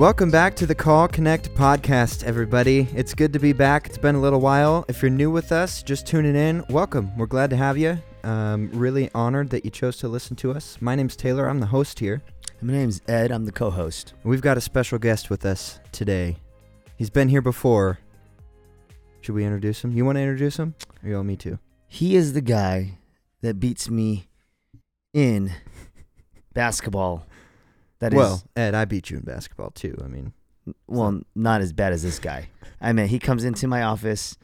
Welcome back to the Call Connect podcast, everybody. It's good to be back. It's been a little while. If you're new with us, just tuning in, welcome. We're glad to have you. Um, really honored that you chose to listen to us. My name's Taylor. I'm the host here. My name's Ed. I'm the co-host. We've got a special guest with us today. He's been here before. Should we introduce him? You want to introduce him? Or you want me to? He is the guy that beats me in basketball. That is well, Ed, I beat you in basketball too. I mean, well, not as bad as this guy. I mean, he comes into my office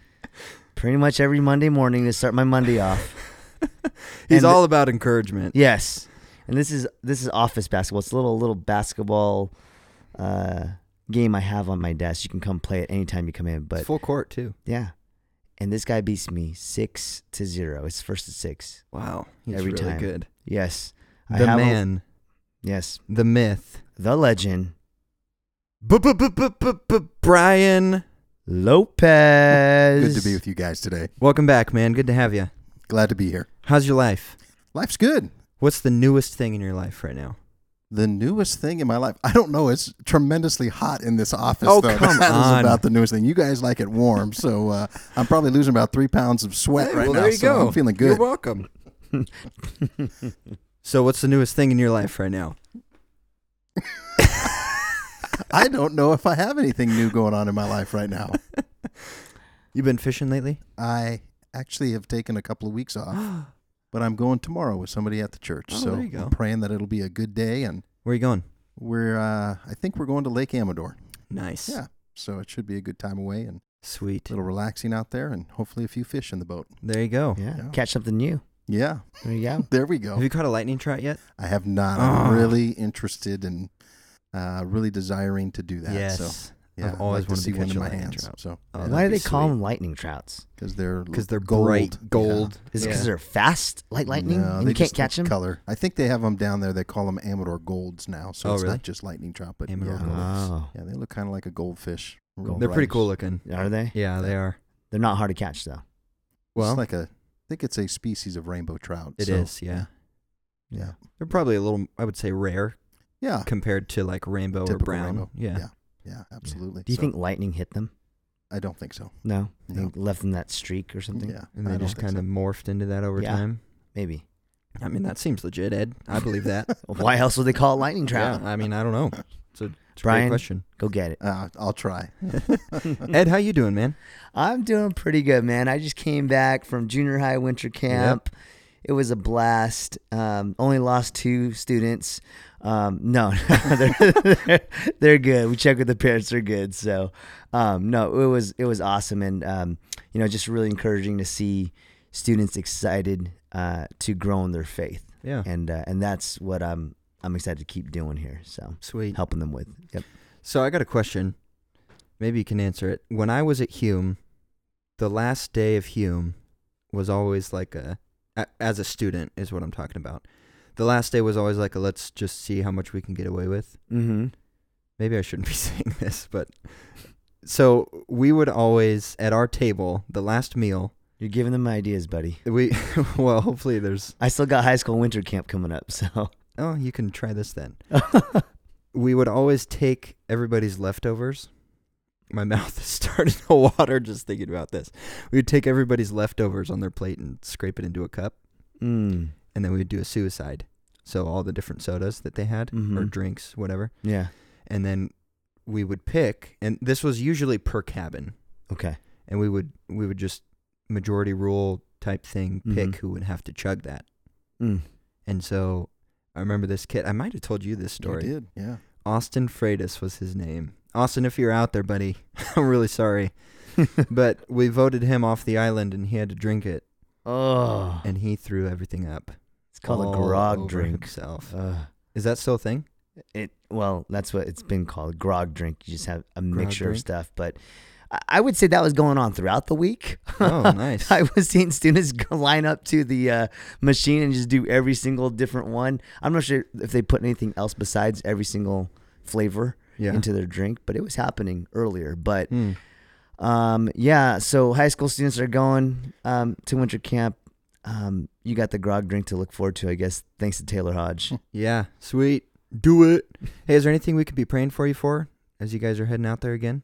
pretty much every Monday morning to start my Monday off. he's And all about encouragement. Yes, and this is this is office basketball. It's a little little basketball uh, game I have on my desk. You can come play it anytime you come in. It's But full court too. yeah, and this guy beats me six to zero. It's first to six. Wow, he's Every really time. good. Yes, I The have a- man, yes, the myth, the legend Brian. Lopez. Good to be with you guys today. Welcome back, man. Good to have you. Glad to be here. How's your life? Life's good. What's the newest thing in your life right now? The newest thing in my life, I don't know. It's tremendously hot in this office. Oh, though. come That is on. about the newest thing. You guys like it warm, so uh, I'm probably losing about three pounds of sweat right now. so I'm feeling good. You're welcome. so, what's the newest thing in your life right now? I don't know if I have anything new going on in my life right now. You've been fishing lately? I actually have taken a couple of weeks off, but I'm going tomorrow with somebody at the church. Oh, so there you go. I'm praying that it'll be a good day, and Where are you going? we're uh, I think we're going to Lake Amador. Nice. Yeah. So it should be a good time away and Sweet. a little relaxing out there, and hopefully a few fish in the boat. There you go. Yeah. Yeah. Catch something new. Yeah. There you go. There we go. Have you caught a lightning trout yet? I have not. I'm Oh. really interested and uh, really desiring to do that. yes. So yeah, I've always like to wanted see to one catch in a my lightning hands. trout. So Oh, Why do be they call them lightning trouts? because they're Because they're gold. bright Yeah. gold. Is it Yeah. because they're fast like lightning No, and they you can't catch them? Color. I think they have them down there. They call them Amador golds now. So Oh, it's really? not just lightning trout, but Amador yeah, golds. Oh, yeah, they look kind of like a goldfish. Gold. They're pretty cool looking. are they? Yeah, they are. They're not hard to catch though. Well, it's like a. I think it's a species of rainbow trout. it so, is. Yeah. Yeah. They're probably a little, I would say, rare Yeah. compared to like rainbow or brown. rainbow. Yeah. Yeah. Yeah. Absolutely. Do you So, think lightning hit them? I don't think so. No. No. Left them that streak or something? Yeah. And they don't just kind of so. morphed into that over Yeah. time. Maybe. I mean, that seems legit, Ed. I believe that. Why else would they call it lightning trout? Yeah, I mean, I don't know. It's a, it's a Brian? great question. Go get it. Uh, I'll try. Ed, how you doing, man? I'm doing pretty good, man. I just came back from junior high winter camp. It was a blast. Um, only lost two students. Um, no, they're, they're good. We checked with the parents; they're good. So, um, no, it was it was awesome, and um, you know, just really encouraging to see students excited uh, to grow in their faith, Yeah. and uh, and that's what I'm I'm excited to keep doing here. So, Sweet. helping them with. Yep. So I got a question. Maybe you can answer it. When I was at Hume, the last day of Hume was always like a, a as a student is what I'm talking about. The last day was always like a let's just see how much we can get away with. Mm-hmm. Maybe I shouldn't be saying this, but so we would always at our table, the last meal, You're giving them ideas, buddy. we well, hopefully there's I still got high school winter camp coming up, so. Oh, you can try this then. we would always take everybody's leftovers. My mouth is starting to water just thinking about this. We would take everybody's leftovers on their plate and scrape it into a cup, mm. and then we would do a suicide. So all the different sodas that they had or Mhm. drinks, whatever, Yeah. and then we would pick. And this was usually per cabin, Okay. and we would we would just majority rule type thing pick Mhm. who would have to chug that. Mm. And so I remember this kid. I might have told you this story. You did. Yeah. Austin Freitas was his name. Austin, if you're out there, buddy, I'm really sorry. but we voted him off the island and he had to drink it Oh, and he threw everything up. it's called a grog drink. himself. Uh, Is that still a thing? it well, that's what it's been called, grog drink. You just have a mixture drink? of stuff, but I- would say that was going on throughout the week. Oh, nice. I was seeing students line up to the uh, machine and just do every single different one. I'm not sure if they put anything else besides every single flavor Yeah. into their drink, but it was happening earlier. But Hmm. Um, yeah, so high school students are going um, to winter camp. Um, you got the grog drink to look forward to, I guess, thanks to Taylor Hodge. Yeah, sweet. Do it. Hey, is there anything we could be praying for you for as you guys are heading out there again?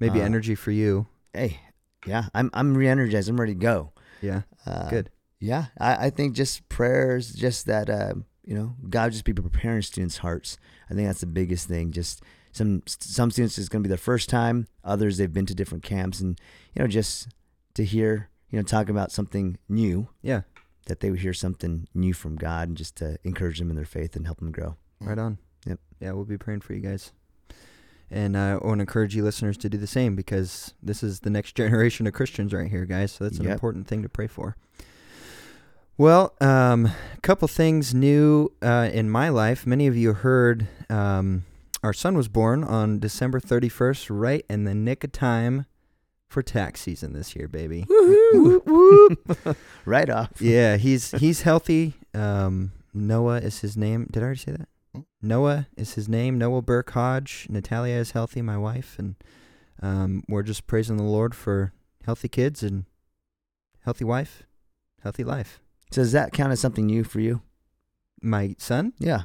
Maybe Uh, energy for you. Hey, yeah, I'm I'm re-energized. I'm ready to go. Yeah. Uh, Good. Yeah, I, I think just prayers, just that uh, you know, God just be preparing students' hearts. I think that's the biggest thing. Just some some students it's going to be their first time. Others they've been to different camps, and you know, just to hear you know talk about something new. Yeah. That they would hear something new from God, and just to encourage them in their faith and help them grow. Right on. Yep. Yeah, we'll be praying for you guys. And uh, I want to encourage you listeners to do the same because this is the next generation of Christians right here, guys. So that's an Yep. important thing to pray for. Well, um, a couple things new uh, in my life. Many of you heard um, our son was born on December 31st, right in the nick of time for tax season this year, baby. Whoop, whoop. Right off. yeah, he's he's healthy. Um, Noah is his name. Did I already say that? Noah is his name. Noah Burke Hodge. Natalia is healthy, my wife, and um, we're just praising the Lord for healthy kids and healthy wife, healthy life. So does that count as something new for you? My son? Yeah.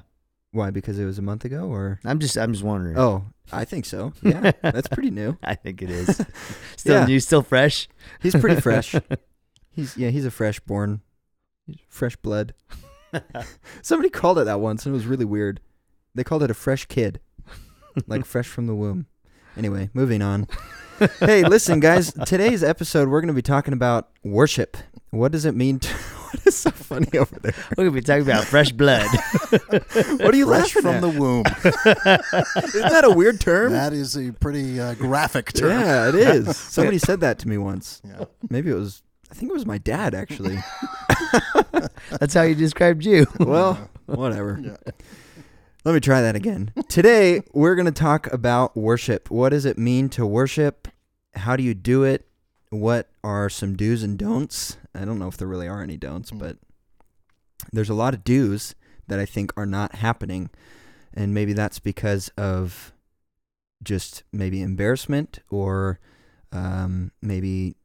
Why? Because it was a month ago, or I'm just I'm just wondering. oh, I think so. Yeah, that's pretty new. I think it is. Still Yeah. new, still fresh. He's pretty fresh. He's yeah, he's a fresh born, he's fresh blood. Somebody called it that once, and it was really weird. They called it a fresh kid, like fresh from the womb. Anyway, moving on. hey, listen, guys. Today's episode, we're going to be talking about worship. What does it mean? To, what is so funny over there? We're gonna be talking about fresh blood. What are you Fresh laughing from at? the womb. Isn't that a weird term? that is a pretty uh, graphic term. yeah, it is. Somebody said that to me once. Yeah. Maybe it was. I think it was my dad actually. That's how you described you. well, whatever. Yeah. Let me try that again. Today, we're going to talk about worship. What does it mean to worship? How do you do it? What are some do's and don'ts? I don't know if there really are any don'ts, Mm. but there's a lot of do's that I think are not happening. And maybe that's because of just maybe embarrassment or um, maybe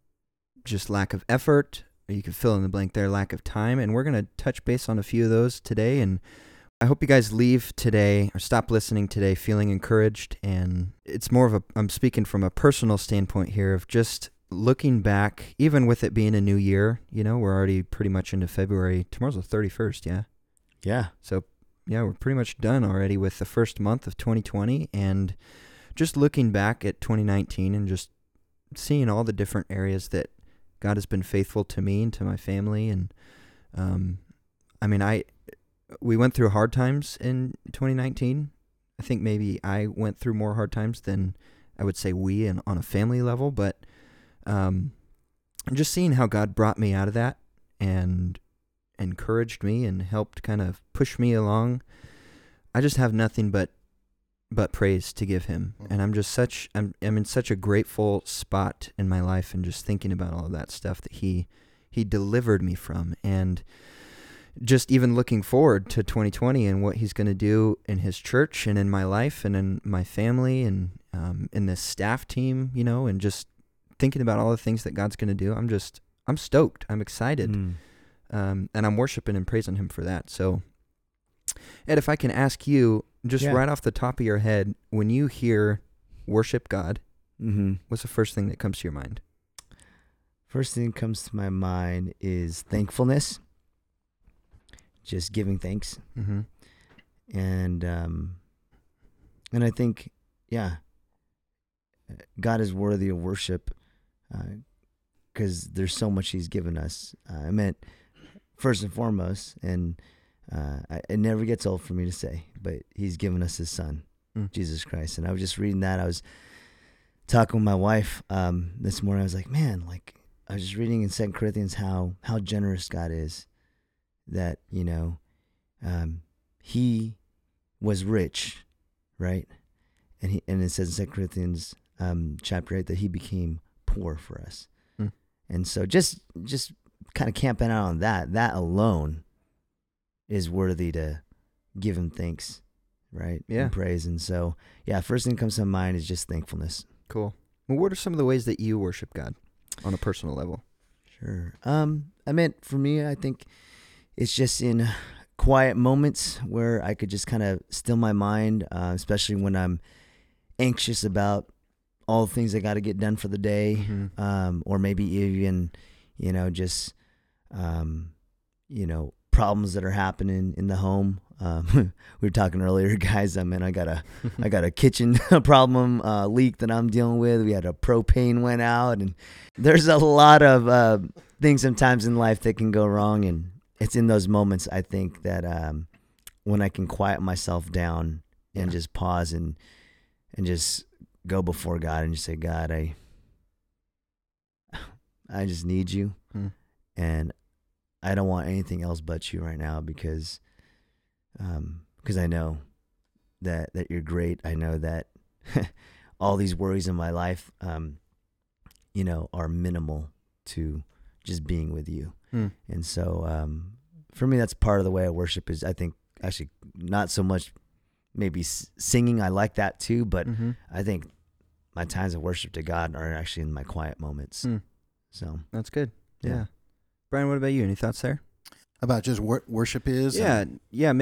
just lack of effort. Or you could fill in the blank there, lack of time. And we're going to touch base on a few of those today. And I hope you guys leave today or stop listening today feeling encouraged. And it's more of a, I'm speaking from a personal standpoint here of just looking back, even with it being a new year. You know, we're already pretty much into February. Tomorrow's the 31st, yeah? Yeah. So, yeah, we're pretty much done already with the first month of 2020 and just looking back at 2019 and just seeing all the different areas that God has been faithful to me and to my family and um I mean, I we went through hard times in 2019. I think maybe I went through more hard times than I would say we and on a family level, but um just seeing how God brought me out of that and encouraged me and helped kind of push me along. I just have nothing but but praise to give him. And I'm just such I'm I'm in such a grateful spot in my life and just thinking about all of that stuff that he he delivered me from and just even looking forward to 2020 and what he's going to do in his church and in my life and in my family and um, in this staff team, you know, and just thinking about all the things that God's going to do. I'm just, I'm stoked. I'm excited. Mm. Um, and I'm worshiping and praising him for that. So, Ed, if I can ask you, just Yeah. right off the top of your head, when you hear worship God, Mm-hmm. what's the first thing that comes to your mind? First thing that comes to my mind is thankfulness. Just giving thanks, Mm-hmm. and um, and I think, yeah, God is worthy of worship, because there's so much He's given us. Uh, I meant first and foremost, and uh, I, it never gets old for me to say, but He's given us His Son, Mm. Jesus Christ. And I was just reading that. I was talking with my wife um, this morning. I was like, man, like I was just reading in Second Corinthians how how generous God is. That you know, um, He was rich, right? And he and it says in Second Corinthians um, chapter eight that He became poor for us. Mm. And so just just kind of camping out on that, that alone is worthy to give Him thanks, right? Yeah. And praise. And so yeah, first thing that comes to mind is just thankfulness. Cool. Well, what are some of the ways that you worship God on a personal level? Sure. Um, I meant for me, I think it's just in quiet moments where I could just kind of still my mind, uh, especially when I'm anxious about all the things I got to get done for the day, Mhm. um, or maybe even, you know, just, um, you know, problems that are happening in the home. Um, we were talking earlier, guys. I mean, I got a, I got a kitchen problem uh, leak that I'm dealing with. We had a propane went out, and there's a lot of uh, things sometimes in life that can go wrong, and it's in those moments I think that um, when I can quiet myself down and Yeah. just pause and and just go before God and just say, God, I I just need you, Hmm. and I don't want anything else but you right now because um because I know that that you're great. I know that all these worries in my life um you know are minimal to just being with you. Hmm. And so um for me that's part of the way I worship is I think actually not so much maybe singing I like that too, but Mhm. I think my times of worship to God are actually in my quiet moments. Hmm. So That's good. Yeah. Yeah. Brian, what about you? Any thoughts there? About just wor- worship is. Yeah, and- yeah.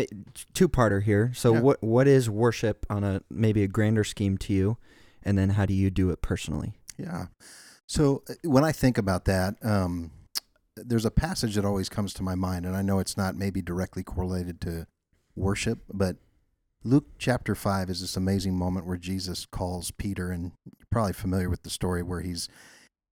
Two parter here. So, Yeah. what what is worship on a maybe a grander scheme to you, and then how do you do it personally? Yeah. So uh, when I think about that, um, there's a passage that always comes to my mind, and I know it's not maybe directly correlated to worship, but Luke chapter 5 is this amazing moment where Jesus calls Peter, and you're probably familiar with the story where he's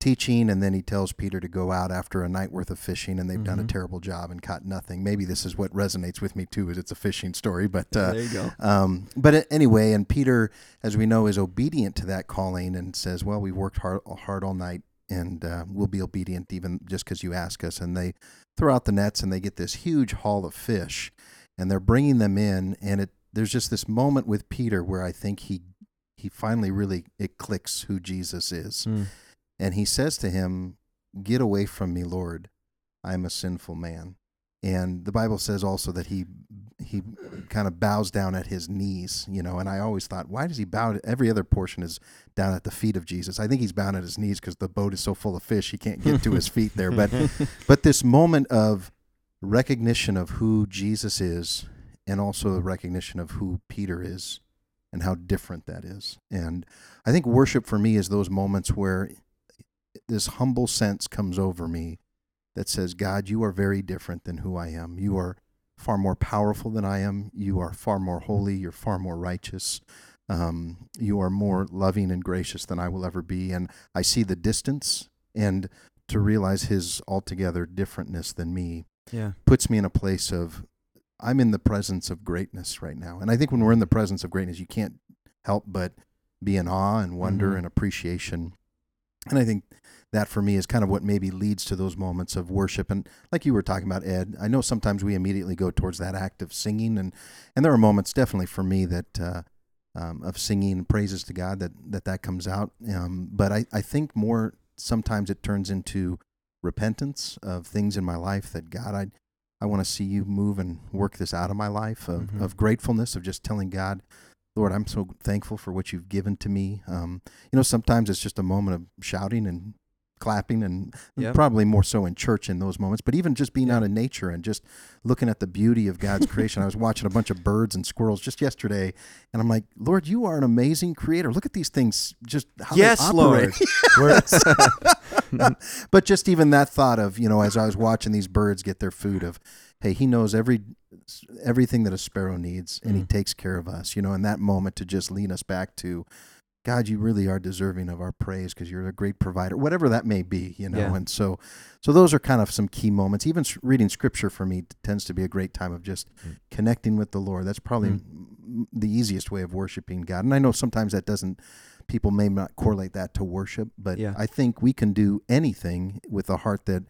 teaching and then he tells Peter to go out after a night worth of fishing and they've done a Mhm. terrible job and caught nothing. Maybe this is what resonates with me too is it's a fishing story, but uh, there you go. um, but anyway, and Peter, as we know, is obedient to that calling and says, "Well, we've worked hard, hard all night, and uh, we'll be obedient even just because you ask us." And they throw out the nets, and they get this huge haul of fish, and they're bringing them in, and it there's just this moment with Peter where I think he he finally really it clicks who Jesus is, Mm. And he says to him, "Get away from me, Lord. I am a sinful man." And the Bible says also that he he kind of bows down at his knees, you know. And I always thought, why does he bow? Every other portion is down at the feet of Jesus. I think he's bowing at his knees because the boat is so full of fish he can't get to his feet there. But but this moment of recognition of who Jesus is, and also a recognition of who Peter is, and how different that is. And I think worship for me is those moments where this humble sense comes over me that says, God, you are very different than who I am. You are far more powerful than I am. You are far more holy. You're far more righteous. Um, you are more loving and gracious than I will ever be. And I see the distance, and to realize his altogether differentness than me yeah. puts me in a place of I'm in the presence of greatness right now. And I think when we're in the presence of greatness, you can't help but be in awe and wonder Mhm. and appreciation. And I think that for me is kind of what maybe leads to those moments of worship. And like you were talking about, Ed, I know sometimes we immediately go towards that act of singing, and and there are moments definitely for me that uh, um, of singing praises to God that that that comes out. Um, but I I think more sometimes it turns into repentance of things in my life that God I I want to see you move and work this out of my life of, Mhm. of gratefulness of just telling God, Lord, I'm so thankful for what you've given to me. Um, you know, sometimes it's just a moment of shouting and clapping and probably more so in church in those moments, but even just being Yeah. out in nature and just looking at the beauty of God's creation. I was watching a bunch of birds and squirrels just yesterday and I'm like, Lord, you are an amazing creator. Look at these things just how Yes, they operate. Lord. but just even that thought of you know as I was watching these birds get their food of hey he knows every everything that a sparrow needs and he Mm. takes care of us you know in that moment to just lean us back to God you really are deserving of our praise because you're a great provider whatever that may be you know Yeah. and so so those are kind of some key moments even reading scripture for me tends to be a great time of just Mm. connecting with the Lord that's probably Mm. the easiest way of worshiping God and I know sometimes that doesn't people may not correlate that to worship, but Yeah. I think we can do anything with a heart that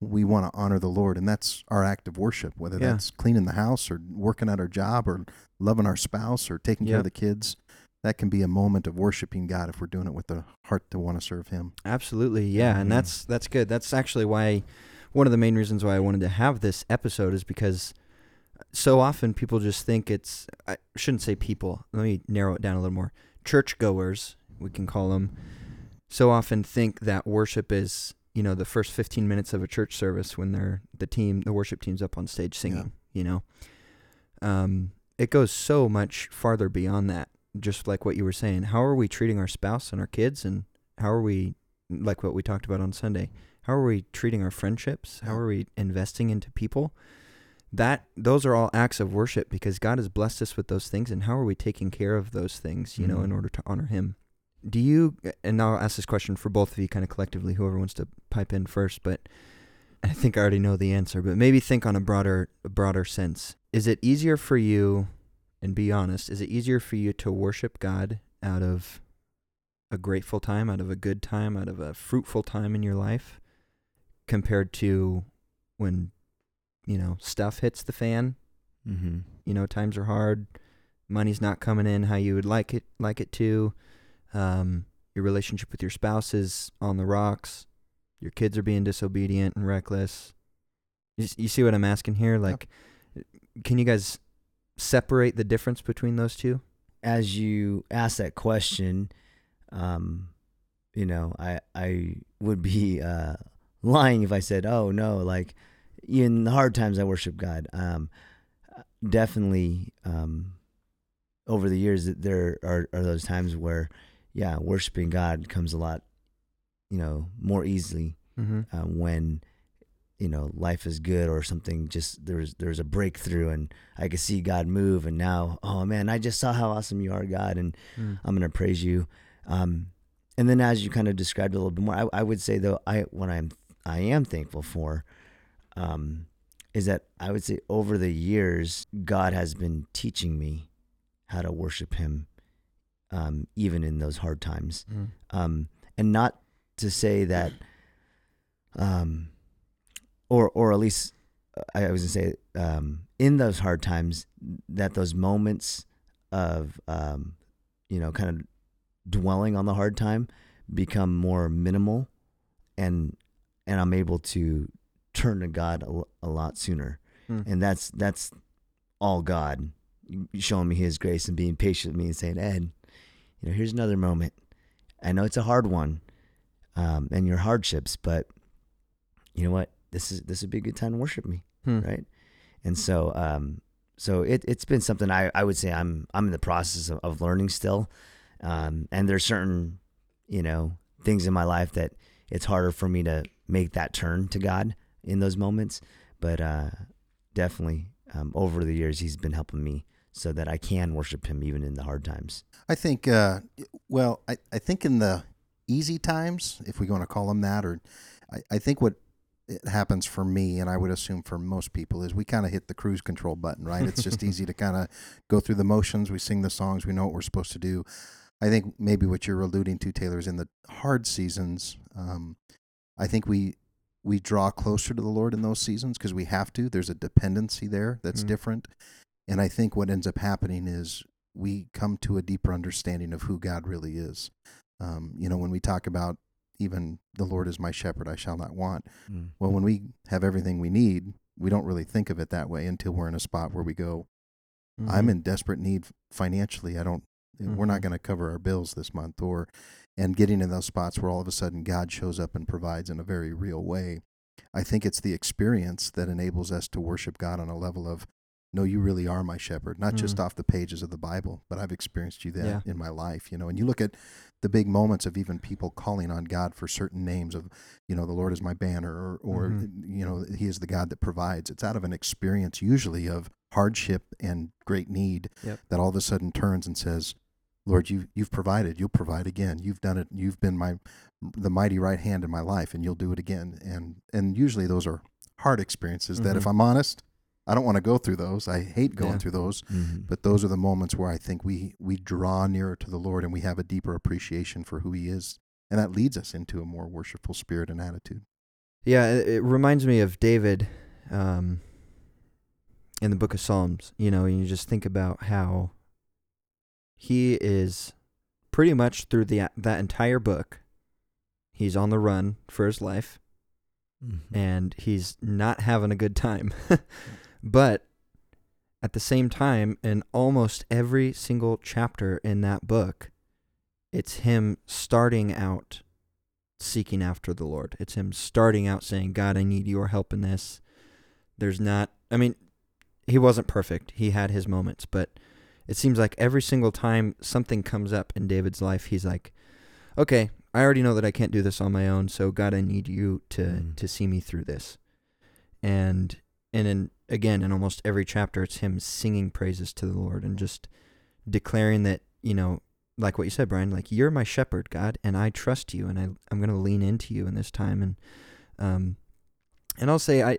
we want to honor the Lord, and that's our act of worship. Whether Yeah. that's cleaning the house or working at our job or loving our spouse or taking care of the kids, that can be a moment of worshiping God if we're doing it with the heart to want to serve Him. Absolutely, yeah, Mhm. and that's that's good. That's actually why one of the main reasons why I wanted to have this episode is because so often people just think it's I shouldn't say people. Let me narrow it down a little more. Churchgoers, we can call them, so often think that worship is you know the first 15 minutes of a church service when they're the team the worship team's up on stage singing you know um it goes so much farther beyond that just like what you were saying, how are we treating our spouse and our kids, and how are we, like what we talked about on Sunday, how are we treating our friendships? How are we investing into people? That those are all acts of worship because God has blessed us with those things, and how are we taking care of those things? You know, in Mhm. order to honor Him. Do you? And I'll ask this question for both of you, kind of collectively, whoever wants to pipe in first. But I think I already know the answer, but maybe think on a broader, a broader sense. Is it easier for you? And be honest, is it easier for you to worship God out of a grateful time, out of a good time, out of a fruitful time in your life, compared to when, you know, stuff hits the fan? Mm-hmm. You know, times are hard, money's not coming in how you would like it, like it to. Um, your relationship with your spouse is on the rocks. Your kids are being disobedient and reckless. You, you see what I'm asking here? Like, can you guys separate the difference between those two? as you ask that question, um, you know, I I would be uh, lying if I said, "Oh no!" Like in the hard times, I worship God. Um, definitely, um, over the years, that there are are those times where, yeah, worshiping God comes a lot, you know, more easily Mm-hmm. uh, when you know life is good or something just there's there's a breakthrough and I can see God move and now oh man I just saw how awesome you are God and Mm. I'm gonna praise you um, and then as you kind of described a little bit more I, I would say though I what I'm I am thankful for um, is that I would say over the years God has been teaching me how to worship him um, even in those hard times Mm. um, and not to say that, um, or or at least I, was gonna say um, in those hard times that those moments of um, you know kind of dwelling on the hard time become more minimal, and and I'm able to turn to God a lot sooner, Mm. and that's that's all God showing me His grace and being patient with me and saying, Ed, you know, here's another moment. I know it's a hard one, um, and your hardships, but you know what? This is this would be a good time to worship me, Hmm. right? And so, um, so it it's been something I, I would say I'm I'm in the process of, of learning still, um, and there's certain you know things in my life that it's harder for me to make that turn to God in those moments, but uh, definitely um, over the years He's been helping me so that I can worship Him even in the hard times. I think, uh, well, I, I think in the easy times, if we want to call them that, or I, I think what it happens for me, and I would assume for most people, is we kind of hit the cruise control button, right? It's just easy to kind of go through the motions. We sing the songs, we know what we're supposed to do. I think maybe what you're alluding to, Taylor, is in the hard seasons. Um, I think we we draw closer to the Lord in those seasons because we have to. There's a dependency there that's Mm. different, and I think what ends up happening is we come to a deeper understanding of who God really is. Um, you know, when we talk about even the Lord is my shepherd, I shall not want. Well, when we have everything we need, we don't really think of it that way until we're in a spot where we go, I'm Mhm. in desperate need financially. I don't, we're not Mhm. going to cover our bills this month, or, and getting in those spots where all of a sudden God shows up and provides in a very real way. I think it's the experience that enables us to worship God on a level of, no, you really are my shepherd, not just Mhm. off the pages of the Bible, but I've experienced you that Yeah. in my life, you know. And you look at the big moments of even people calling on God for certain names of, you know, the Lord is my banner, or, or Mhm. you know, He is the God that provides. It's out of an experience usually of hardship and great need Yep. that all of a sudden turns and says, Lord, you you've provided, you'll provide again. You've done it. You've been my the mighty right hand in my life, and you'll do it again. And and usually those are hard experiences that, if Mhm. I'm honest, I don't want to go through those. I hate going Yeah. through those. Mm-hmm. But those are the moments where I think we we draw nearer to the Lord and we have a deeper appreciation for who He is, and that leads us into a more worshipful spirit and attitude. Yeah, it, it reminds me of David um, in the book of Psalms. You know, you just think about how he is pretty much through the that entire book. He's on the run for his life, Mm-hmm. and he's not having a good time. but at the same time, in almost every single chapter in that book, it's him starting out seeking after the Lord. It's him starting out saying, God, I need your help in this. There's not, I mean, he wasn't perfect. He had his moments, but it seems like every single time something comes up in David's life, he's like, "Okay, I already know that I can't do this on my own, so God, I need you to Mm. to see me through this." And and in again, in almost every chapter, it's him singing praises to the Lord and just declaring that you know, like what you said, Brian, like you're my shepherd, God, and I trust you, and I I'm gonna lean into you in this time, and um, and I'll say I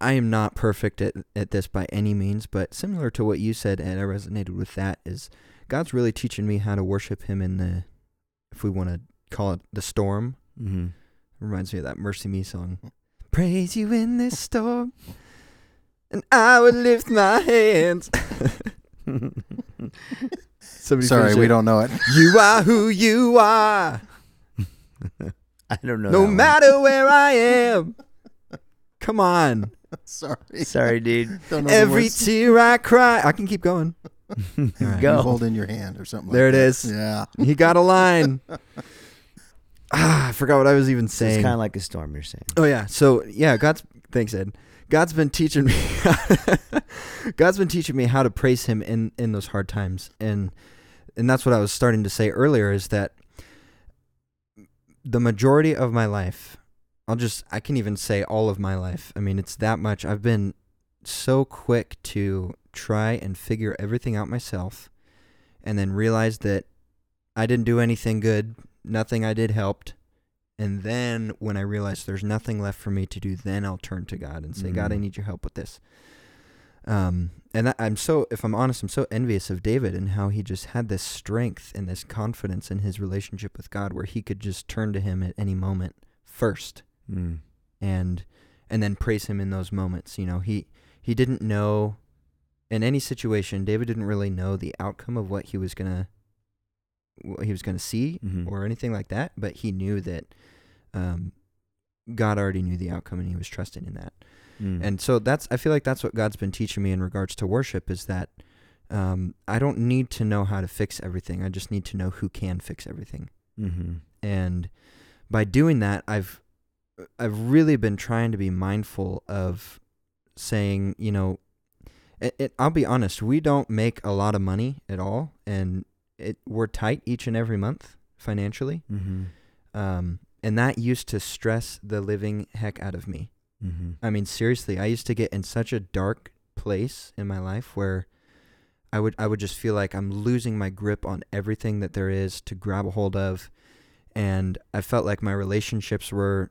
I am not perfect at at this by any means, but similar to what you said, and I resonated with that is God's really teaching me how to worship Him in the, if we want to call it the storm. Mm-hmm. Reminds me of that MercyMe song. Praise you in this storm, and I would lift my hands. Somebody Sorry, finish we it. don't know it. You are who you are, I don't know. no that one. matter where I am. Come on. Sorry. Sorry, dude. Don't know the Every words. tear I cry. I can keep going. right. You Go. hold in your hand or something. There like it that. is. Yeah. He got a line. ah, I forgot what I was even So it's saying. kind of like a storm. You're saying. oh yeah. So yeah, God's thanks Ed. God's been teaching me. God's been teaching me how to praise Him in in those hard times, and and that's what I was starting to say earlier. Is that the majority of my life, I'll just I can even say all of my life. I mean, it's that much. I've been so quick to try and figure everything out myself, and then realize that I didn't do anything good. Nothing I did helped. And then when I realize there's nothing left for me to do, then I'll turn to God and say, God, I Mhm. need your help with this. Um, and that, I'm so, if I'm honest, I'm so envious of David and how he just had this strength and this confidence in his relationship with God, where he could just turn to Him at any moment first, Mm. and and then praise Him in those moments. You know, he he didn't know in any situation. David didn't really know the outcome of what he was gonna what he was gonna see Mhm. or anything like that, but he knew that um, God already knew the outcome, and he was trusting in that. Mm. And so that's I feel like that's what God's been teaching me in regards to worship is that um, I don't need to know how to fix everything. I just need to know who can fix everything. Mm-hmm. And by doing that, I've I've really been trying to be mindful of saying, you know, it, it, I'll be honest, we don't make a lot of money at all, and it we're tight each and every month financially. Mm-hmm. Um, and that used to stress the living heck out of me. Mm-hmm. I mean, seriously, I used to get in such a dark place in my life where I would I would just feel like I'm losing my grip on everything that there is to grab a hold of, and I felt like my relationships were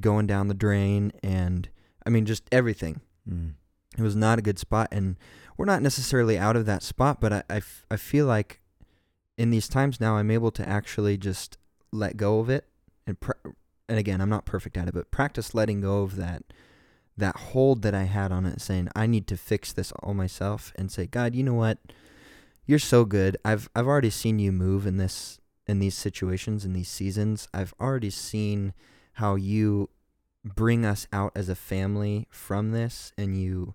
going down the drain, and I mean, just everything. Mm. It was not a good spot, and we're not necessarily out of that spot, but I, I, f- I feel like in these times now I'm able to actually just let go of it, and pr- and again I'm not perfect at it, but practice letting go of that that hold that I had on it, saying I need to fix this all myself, and say God, you know what, you're so good. I've I've already seen you move in this in these situations in these seasons. I've already seen how you bring us out as a family from this, and you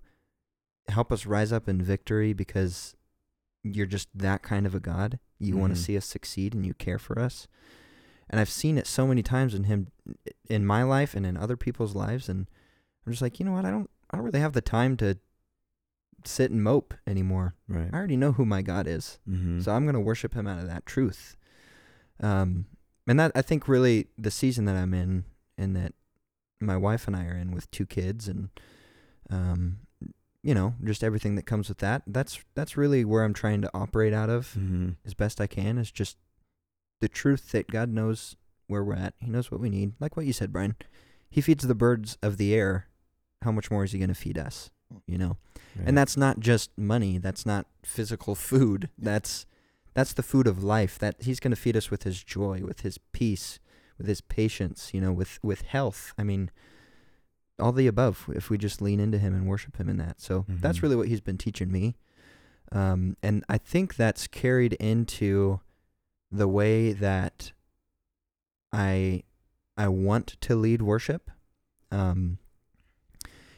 help us rise up in victory because you're just that kind of a God. You want Mhm. to see us succeed and you care for us. And I've seen it so many times in him in my life and in other people's lives and I'm just like, you know what? I don't I don't really have the time to sit and mope anymore. Right. I already know who my God is. Mm-hmm. So I'm going to worship him out of that truth. Um, and that I think really the season that I'm in and that my wife and I are in with two kids and um, you know, just everything that comes with that. That's that's really where I'm trying to operate out of mm-hmm. as best I can is just the truth that God knows where we're at. He knows what we need. Like what you said, Brian. He feeds the birds of the air. How much more is he going to feed us? You know? And that's not just money. That's not physical food. That's that's the food of life. That he's going to feed us with his joy, with his peace, with his patience. You know, with with health. I mean, all the above. If we just lean into him and worship him in that. So that's Mhm. really what he's been teaching me. Um, and I think that's carried into the way that I I want to lead worship. Um,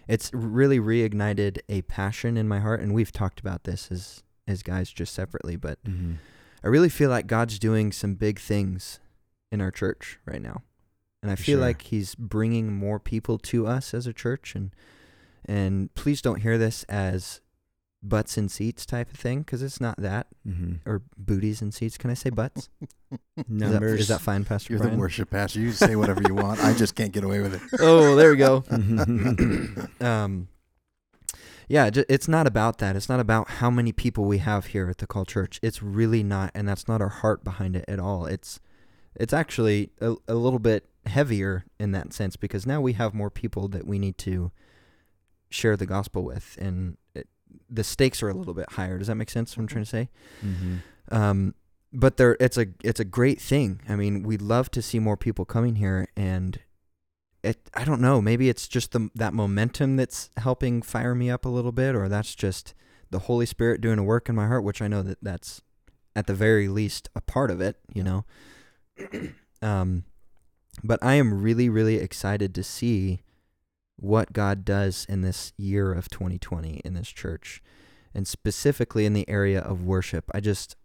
it's really reignited a passion in my heart, and we've talked about this as as guys just separately, but Mm-hmm. I really feel like God's doing some big things in our church right now. And I feel sure. like he's bringing more people to us as a church and and please don't hear this as butts in seats type of thing because it's not that Mm-hmm. or booties in seats. Can I say butts? Is that- Numbers. Is that, fine, Pastor You're Brian? the worship pastor. You say whatever you want. I just can't get away with it. oh, there we go. Um, yeah, it's not about that. It's not about how many people we have here at the Call Church. It's really not, and that's not our heart behind it at all. It's it's actually a, a little bit heavier in that sense because now we have more people that we need to share the gospel with, and it, the stakes are a little bit higher. Does that make sense? What I'm trying to say. mm-hmm. Um, but there, it's a it's a great thing. I mean, we'd love to see more people coming here, and it. I don't know. Maybe it's just the that momentum that's helping fire me up a little bit, or that's just the Holy Spirit doing a work in my heart, which I know that that's at the very least a part of it. You know. um, but I am really really excited to see what God does in this year of 2020 in this church, and specifically in the area of worship. I just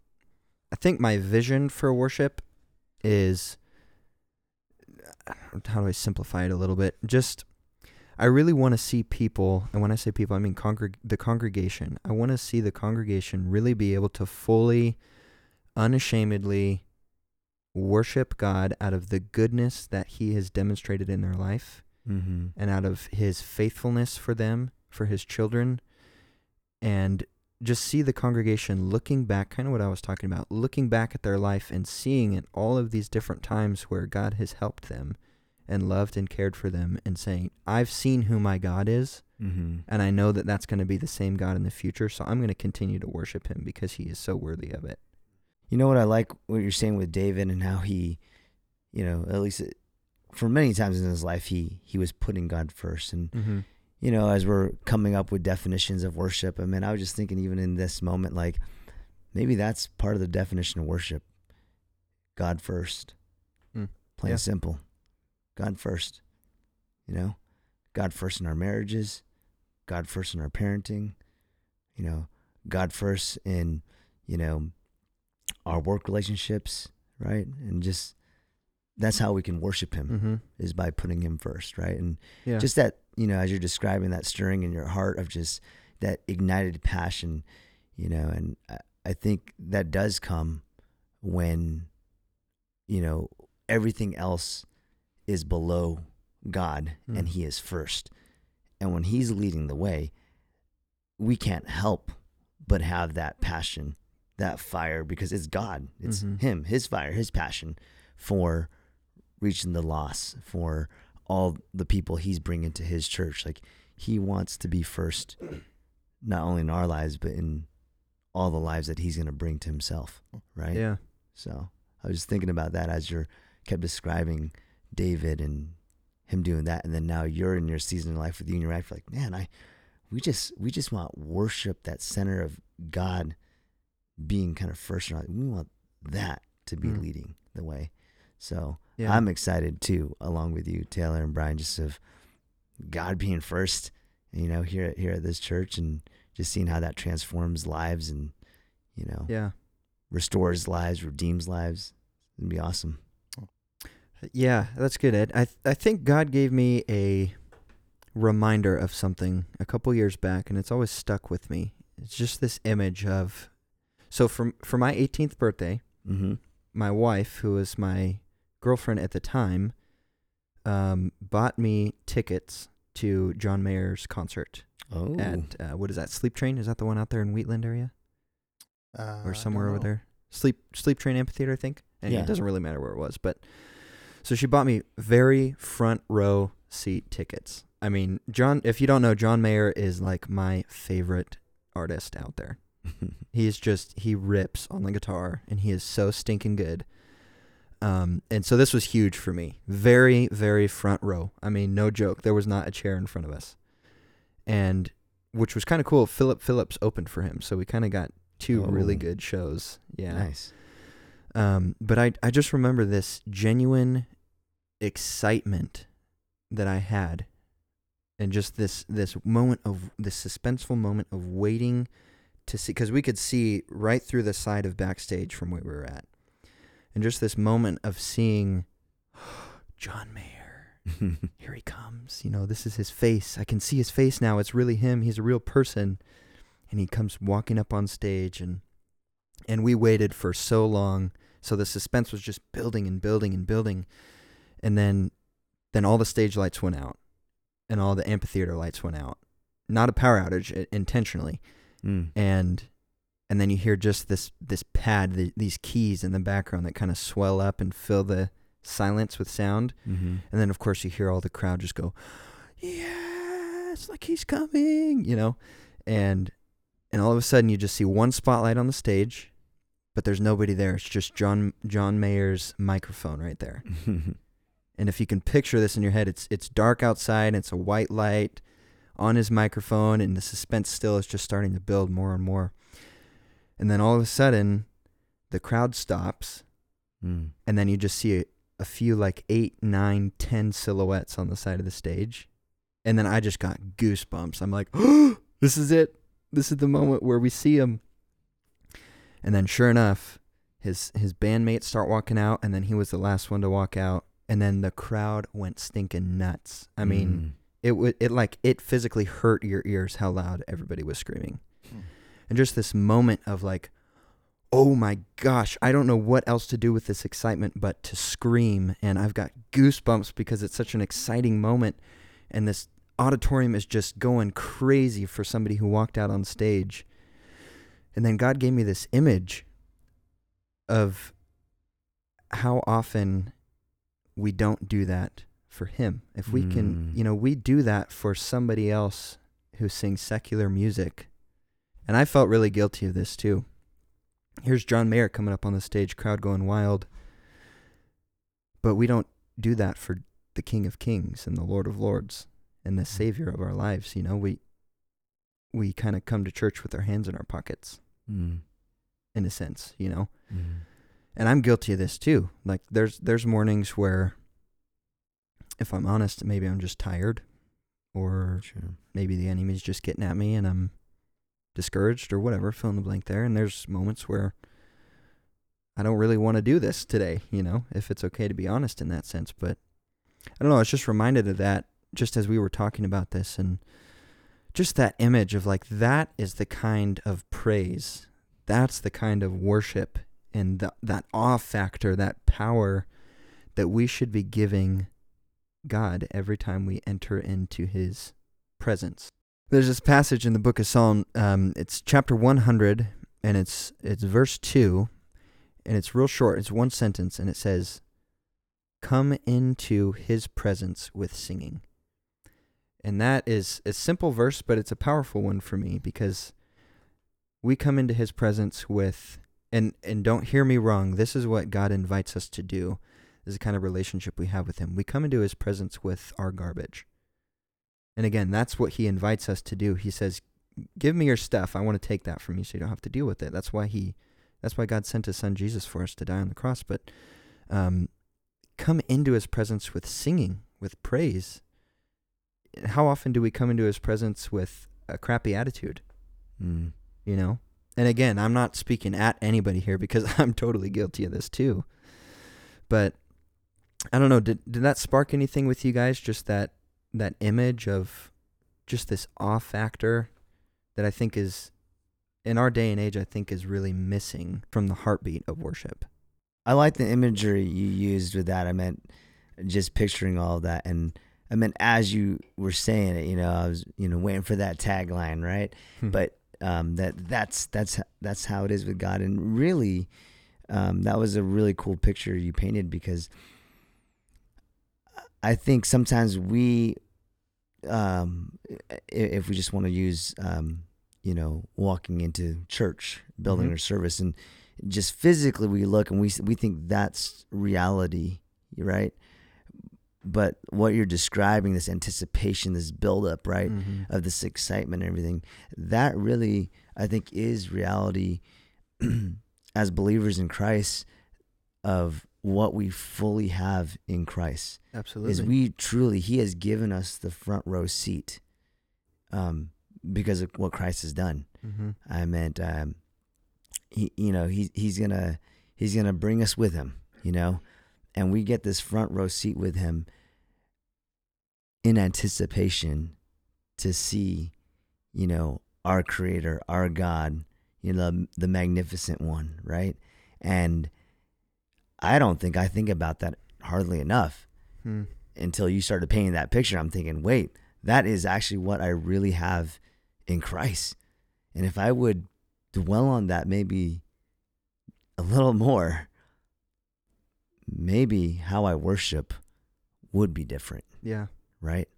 I think my vision for worship is how do I simplify it a little bit? Just I really want to see people, and when I say people, I mean congreg- the congregation. I want to see the congregation really be able to fully, unashamedly worship God out of the goodness that He has demonstrated in their life Mm-hmm. and out of his faithfulness for them, for his children, and just see the congregation looking back, kind of what I was talking about, looking back at their life and seeing in all of these different times where God has helped them and loved and cared for them and saying, I've seen who my God is, Mm-hmm. and I know that that's going to be the same God in the future, so I'm going to continue to worship him because he is so worthy of it. You know what I like what you're saying with David and how he, you know, at least it, for many times in his life, he he was putting God first. And Mm-hmm. you know, as we're coming up with definitions of worship, I mean, I was just thinking, even in this moment, like maybe that's part of the definition of worship: God first, Mm, plain yeah. and simple. God first. You know, God first in our marriages, God first in our parenting. You know, God first in you know our work relationships, right? And just that's how we can worship Him Mm-hmm. is by putting Him first, right? And Yeah. just that you know as you're describing that stirring in your heart of just that ignited passion you know and I, I think that does come when you know everything else is below god Mm. and he is first and when he's leading the way we can't help but have that passion that fire because it's god it's Mhm. him his fire his passion for reaching the lost for all the people he's bringing to his church. Like he wants to be first, not only in our lives, but in all the lives that he's going to bring to himself. Right. yeah. So I was just thinking about that as you're kept describing David and him doing that. And then now you're in your season of life with you and your wife. Like, man, I, we just, we just want worship, that center of God being kind of first. our. We want that to be Mm. leading the way. So Yeah. I'm excited too, along with you, Taylor and Brian, just of God being first, you know, here at here at this church and just seeing how that transforms lives and, you know, yeah. restores lives, redeems lives. It'd be awesome. Yeah, that's good, Ed. I th- I think God gave me a reminder of something a couple years back, and it's always stuck with me. It's just this image of, so for for my 18th birthday, Mm-hmm. my wife, who was my girlfriend at the time, um, bought me tickets to John Mayer's concert Oh, at uh, what is that? Sleep Train? Is that the one out there in Wheatland area Uh, or somewhere over there? Sleep Sleep Train Amphitheater, I think. And Yeah. it doesn't really matter where it was, but so she bought me very front row seat tickets. I mean, John. If you don't know, John Mayer is like my favorite artist out there. He's just he rips on the guitar and he is so stinking good. Um, and so this was huge for me. Very, very front row. I mean, no joke. There was not a chair in front of us. And which was kind of cool. Phillip Phillips opened for him, so we kind of got two really Oh. good shows. Yeah. nice. Um, but I I just remember this genuine excitement that I had, and just this this moment of this suspenseful moment of waiting to see because we could see right through the side of backstage from where we were at, and just this moment of seeing John Mayer. Here he comes. You know, this is his face. I can see his face now. It's really him. He's a real person. and he comes walking up on stage and and we waited for so long so the suspense was just building and building and building and then then all the stage lights went out and all the amphitheater lights went out not a power outage intentionally Mm. and and then you hear just this this pad the, these keys in the background that kind of swell up and fill the silence with sound. Mm-hmm. and then of course you hear all the crowd just go yes like he's coming you know? And and all of a sudden you just see one spotlight on the stage but there's nobody there. It's just john john mayer's microphone right there. And if you can picture this in your head it's it's dark outside and it's a white light on his microphone and the suspense still is just starting to build more and more and then all of a sudden the crowd stops mm. and then you just see a, a few like eight, nine, ten silhouettes on the side of the stage, and then I just got goosebumps. I'm like, oh, this is it. This is the moment where we see him. And then, sure enough, his his bandmates start walking out, and then he was the last one to walk out, and then the crowd went stinking nuts. I mean, it would it like it physically hurt your ears how loud everybody was screaming. Hmm. and just this moment of like oh my gosh i don't know what else to do with this excitement but to scream. And i've got goosebumps because it's such an exciting moment. And this auditorium is just going crazy for somebody who walked out on stage. And then god gave me this image of how often we don't do that for him if we can Mm. you know we do that for somebody else who sings secular music and i felt really guilty of this too here's john mayer coming up on the stage crowd going wild but we don't do that for the king of kings and the lord of lords and the savior of our lives you know we we kind of come to church with our hands in our pockets Mm. in a sense you know Mm. and I'm guilty of this too. Like there's there's mornings where if I'm honest, maybe I'm just tired or Sure. maybe the enemy's just getting at me and I'm discouraged or whatever, fill in the blank there. And there's moments where I don't really want to do this today, you know, if it's okay to be honest in that sense. But I don't know, I was just reminded of that just as we were talking about this and just that image of like that is the kind of praise. That's the kind of worship and the, that awe factor, that power that we should be giving God every time we enter into His presence. There's this passage in the book of Psalm. Um, it's chapter 100, and it's it's verse two, and it's real short. It's one sentence, and it says, "Come into His presence with singing." And that is a simple verse, but it's a powerful one for me because we come into His presence with and and don't hear me wrong this is what god invites us to do is the kind of relationship we have with him. We come into his presence with our garbage. And again that's what he invites us to do. He says give me your stuff. I want to take that from you so you don't have to deal with it. That's why he that's why god sent his son jesus for us to die on the cross. But um come into his presence with singing with praise. How often do we come into his presence with a crappy attitude? Mm. you know? And again i'm not speaking at anybody here because i'm totally guilty of this too. But i don't know did, did that spark anything with you guys? Just that that image of just this awe factor that i think is in our day and age i think is really missing from the heartbeat of worship. I like the imagery you used with that. I meant just picturing all of that, and I meant as you were saying it, you know, I was you know waiting for that tagline, right? but um, that that's that's that's how it is with God, and really, um, that was a really cool picture you painted because I think sometimes we, um, if we just want to use, um, you know, walking into church, building Mhm. or service, and just physically we look and we we think that's reality, right? But what you're describing, this anticipation, this buildup, right? Mhm. of this excitement and everything that really i think is reality as believers in christ of what we fully have in christ absolutely is we truly he has given us the front row seat um because of what christ has done mm-hmm. i meant um he you know he, he's gonna he's gonna bring us with him you know and we get this front row seat with him in anticipation to see you know our creator, our God, you know, the magnificent one, right? And I don't think I think about that hardly enough Hmm. until you started painting that picture. I'm thinking, wait, that is actually what I really have in Christ. And if I would dwell on that maybe a little more, maybe how I worship would be different, Yeah. right?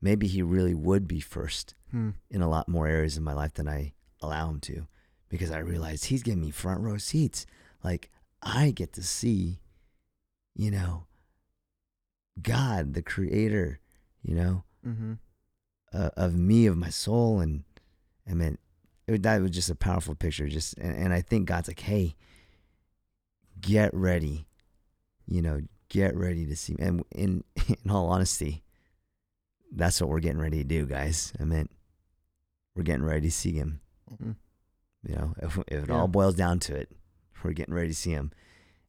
Maybe he really would be first Hmm. in a lot more areas of my life than I allow him to because I realize he's giving me front row seats. Like I get to see, you know, God, the creator, you know, Mm-hmm. uh, of me, of my soul. And I mean, it, that was just a powerful picture. Just, and, and I think God's like, hey, get ready, you know, get ready to see. And in, in all honesty, that's what we're getting ready to do, guys. I mean, we're getting ready to see him. Mhm. You know, if, if it Yeah. all boils down to it, we're getting ready to see him.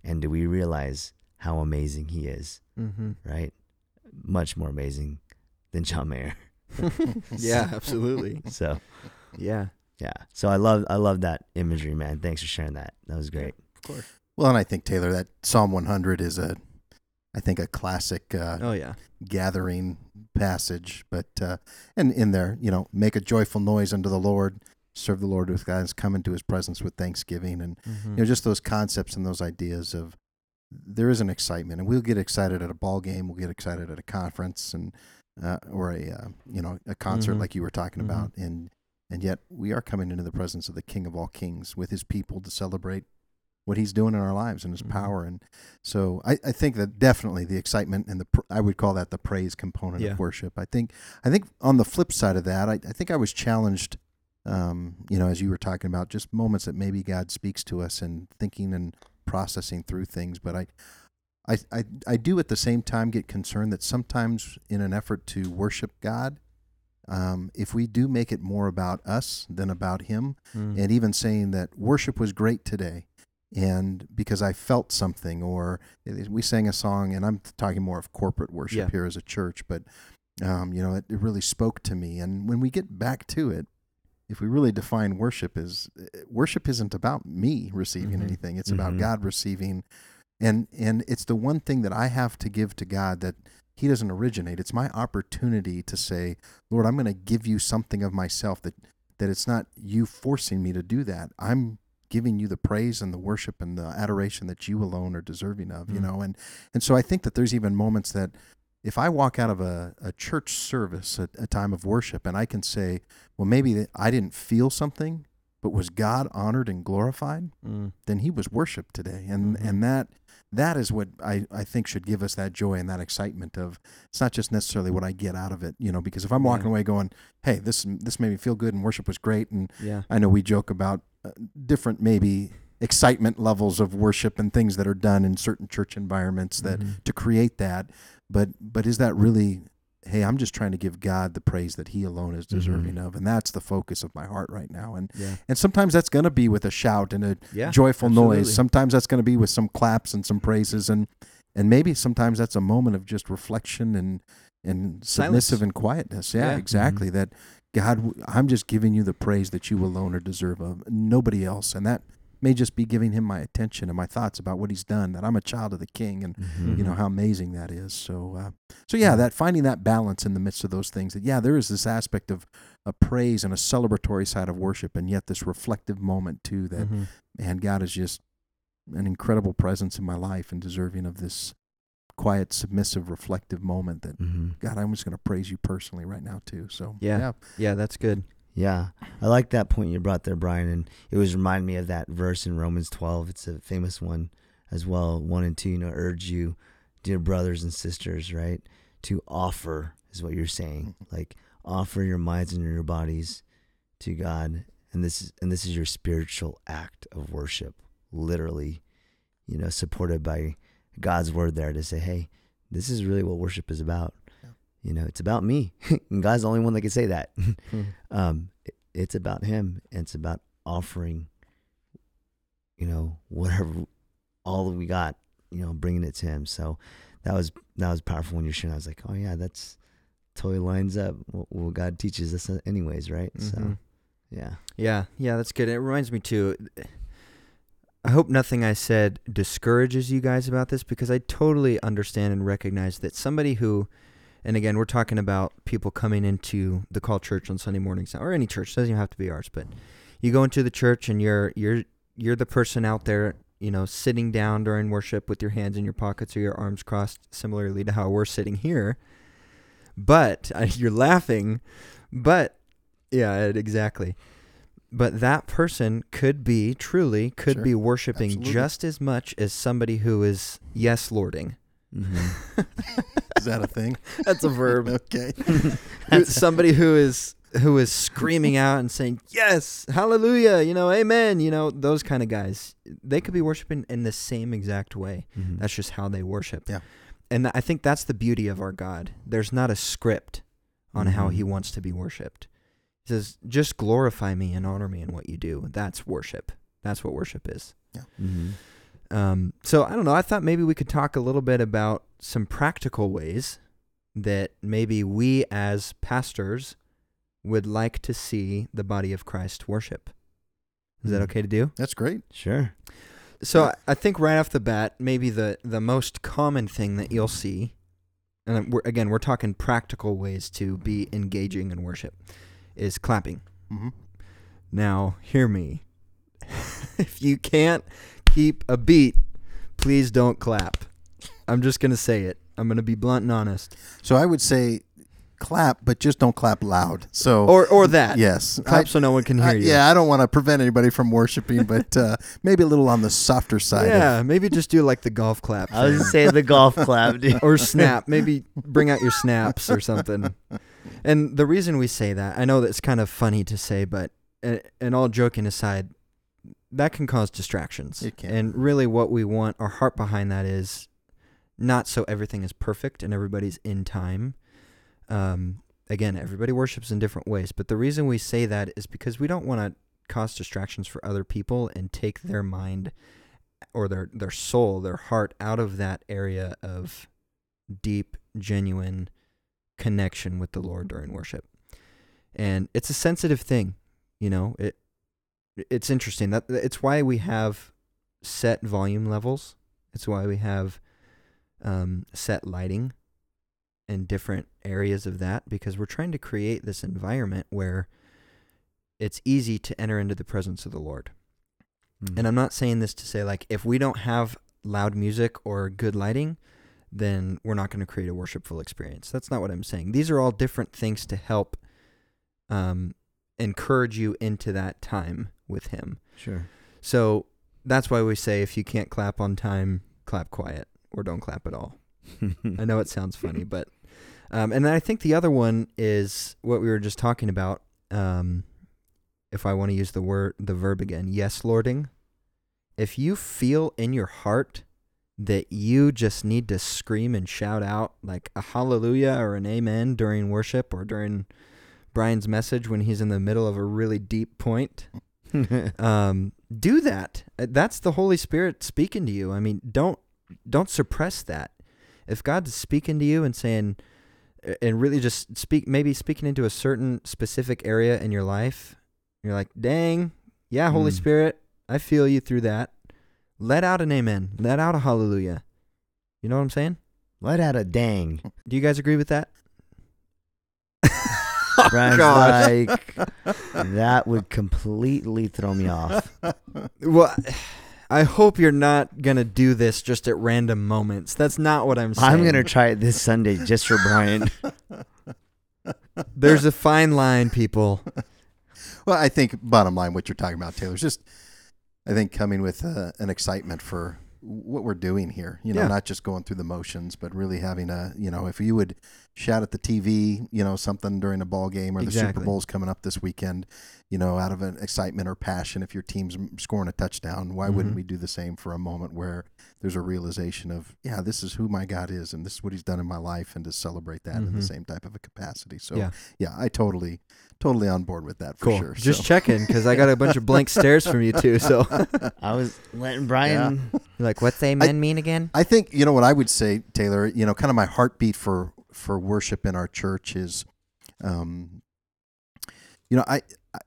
And do we realize how amazing he is, Mm-hmm. right? Much more amazing than John Mayer. yeah, absolutely. So, Yeah. yeah. So I love I love that imagery, man. Thanks for sharing that. That was great. Of course. Well, and I think Taylor, that Psalm 100 is a, I think a classic uh, Oh yeah. gathering passage. But uh, and in there, you know, make a joyful noise unto the Lord, serve the Lord with gladness, come into His presence with thanksgiving, and Mm-hmm. you know, just those concepts and those ideas of there is an excitement, and we'll get excited at a ball game, we'll get excited at a conference, and uh, or a uh, you know a concert Mhm. like you were talking Mhm. about, and and yet we are coming into the presence of the King of all Kings with His people to celebrate what He's doing in our lives and His Mhm. power, and so I, I think that definitely the excitement and the pr- I would call that the praise component Yeah. of worship. I think I think on the flip side of that, I, I think I was challenged um, you know, as you were talking about, just moments that maybe God speaks to us and thinking and processing through things. But I, I, I, I do at the same time get concerned that sometimes in an effort to worship God, um, if we do make it more about us than about Him, Mm. and even saying that worship was great today, and because I felt something, or we sang a song, and I'm talking more of corporate worship Yeah. here as a church, but um, you know, it, it really spoke to me. And when we get back to it, if we really define worship as worship isn't about me receiving Mhm. anything; it's about Mhm. God receiving, and and it's the one thing that I have to give to God that He doesn't originate. It's my opportunity to say, Lord, I'm going to give you something of myself that that it's not you forcing me to do that. I'm giving you the praise and the worship and the adoration that you alone are deserving of, you Mm. know. And and so I think that there's even moments that if I walk out of a, a church service, a, a time of worship, and I can say, well, maybe I didn't feel something, but was God honored and glorified? Mm. Then He was worshipped today, and Mhm. and that that is what I, I think should give us that joy and that excitement of it's not just necessarily what I get out of it, you know, because if I'm walking Yeah. away going, hey, this this made me feel good and worship was great, and Yeah. I know we joke about uh, different maybe excitement levels of worship and things that are done in certain church environments that Mhm. to create that, but but is that really? Hey, I'm just trying to give God the praise that He alone is deserving of, and that's the focus of my heart right now. And Yeah. and sometimes that's going to be with a shout and a Yeah. joyful absolutely. noise. Sometimes that's going to be with some claps and some praises, and and maybe sometimes that's a moment of just reflection and and Silence. submissive and quietness. Yeah, Yeah. Mm-hmm. exactly. That God, I'm just giving you the praise that you alone are deserve of, nobody else, and that may just be giving Him my attention and my thoughts about what He's done. That I'm a child of the King, and Mhm. you know how amazing that is. So, uh, so yeah, that finding that balance in the midst of those things. That yeah, there is this aspect of a praise and a celebratory side of worship, and yet this reflective moment too. That Mhm. man, God is just an incredible presence in my life and deserving of this quiet, submissive, reflective moment. That Mhm. God, I'm just going to praise you personally right now too. So Yeah. yeah, Yeah, that's good. Yeah, I like that point you brought there, Brian, and it was reminding me of that verse in Romans 12. It's a famous one as well, one and two. You know, urge you, dear brothers and sisters, right, to offer is what you're saying, mm-hmm. like offer your minds and your bodies to God, and this is and this is your spiritual act of worship, literally, you know, supported by God's word there to say, hey, this is really what worship is about. You know, it's about me, and God's the only one that can say that. Hmm. um, it- it's about him and it's about offering you know whatever all that we got you know bringing it to him so that was that was powerful when you're sharing i was like oh yeah that's totally lines up what, what god teaches us anyways right so Mhm. Yeah. Yeah, yeah, that's good. It reminds me too. I hope nothing I said discourages you guys about this because I totally understand and recognize that somebody who, and again, we're talking about people coming into the call church on Sunday mornings or any church doesn't even have to be ours, but you go into the church and you're you're you're the person out there, you know, sitting down during worship with your hands in your pockets or your arms crossed, similarly to how we're sitting here. But you're laughing, but yeah, exactly. But that person could be truly could Sure. be worshiping Absolutely. just as much as somebody who is yes lording. Mm-hmm. Is that a thing? That's a verb. okay. Who- somebody who is who is screaming out and saying yes, hallelujah, you know, amen, you know, those kind of guys. They could be worshiping in the same exact way. Mm-hmm. That's just how they worship. Yeah. And th- I think that's the beauty of our God. There's not a script on how Mhm. he wants to be worshiped. He says, just glorify me and honor me in what you do. That's worship. That's what worship is. Mm-hmm. Um, so I don't know. I thought maybe we could talk a little bit about some practical ways that maybe we as pastors would like to see the body of Christ worship. Is that Mhm. okay to do? That's great. Sure. So I- I think right off the bat, maybe the the most common thing that you'll see, and we're, again, we're talking practical ways to be engaging in worship, is clapping. hmm Now, hear me. if you can't keep a beat, please don't clap. I'm just gonna say it. I'm gonna be blunt and honest. So I would say clap, but just don't clap loud. So Or or that. yes, Clap I- so no one can hear I- you. yeah, I don't want to prevent anybody from worshiping, but uh, maybe a little on the softer side. of- Yeah, maybe just do like the golf clap. I was gonna say the golf clap, dude. or snap. Maybe bring out your snaps or something. And the reason we say that, I know that's kind of funny to say, but uh, and all joking aside, that can cause distractions. It can. And really, what we want, our heart behind that is not so everything is perfect and everybody's in time. Um, again, everybody worships in different ways, but the reason we say that is because we don't want to cause distractions for other people and take their mind or their their soul, their heart out of that area of deep, genuine connection with the Lord during worship. And it's a sensitive thing, you know. It it's interesting that it's why we have set volume levels. It's why we have um, set lighting in different areas of that because we're trying to create this environment where it's easy to enter into the presence of the Lord. And I'm not saying this to say like if we don't have loud music or good lighting, then we're not going to create a worshipful experience. That's not what I'm saying. These are all different things to help um, encourage you into that time with Him. sure. So that's why we say if you can't clap on time, clap quiet or don't clap at all. I know it sounds funny, but um, and then I think the other one is what we were just talking about. Um, if I want to use the word, the verb again, yes, lording. If you feel in your heart that you just need to scream and shout out like a hallelujah or an amen during worship or during Brian's message when he's in the middle of a really deep point, um, do that. Uh, That's the Holy Spirit speaking to you. I mean, don't don't suppress that. If God's speaking to you and saying, and really just speak, maybe speaking into a certain specific area in your life, you're like, dang, yeah, Holy Mm. Spirit, I feel you through that. Let out an amen. Let out a hallelujah. You know what I'm saying? Let out a dang. Do you guys agree with that? Brian's God. like, that would completely throw me off. Well, I hope you're not gonna do this just at random moments. That's not what I'm saying. I'm gonna try it this Sunday just for Brian. There's a fine line, people. Well, I think bottom line, what you're talking about, Taylor, is just, I think coming with uh, an excitement for what we're doing here. You know, Yeah. not just going through the motions, but really having a, you know, if you would shout at the TV, you know, something during a ball game or the Super Exactly. Bowl's coming up this weekend, you know, out of an excitement or passion, if your team's scoring a touchdown, why wouldn't Mhm. we do the same for a moment where there's a realization of, yeah, this is who my God is and this is what He's done in my life, and to celebrate that in the Mhm. same type of a capacity. So, Yeah. yeah, I totally, totally on board with that for Cool. sure. Just So- checking because I got a bunch of blank stares from you too. So I was letting Brian. you're like, what's amen mean again? I think you know what I would say, Taylor. You know, kind of my heartbeat for for worship in our church is, um, you know, I, I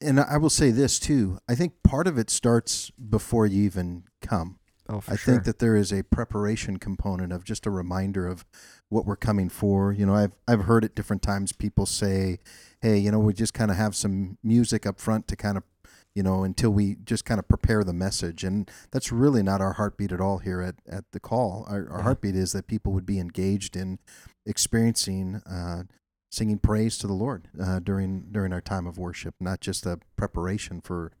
and I will say this too. I think part of it starts before you even come. Oh, for I sure. think that there is a preparation component of just a reminder of what we're coming for. You know, I've I've heard at different times people say, "Hey, you know, we just kind of have some music up front to kind of, you know, until we just kind of prepare the message." And that's really not our heartbeat at all here at at the call. Our, our heartbeat is that people would be engaged in experiencing. Uh, Singing praise to the Lord uh, during during our time of worship, not just a preparation for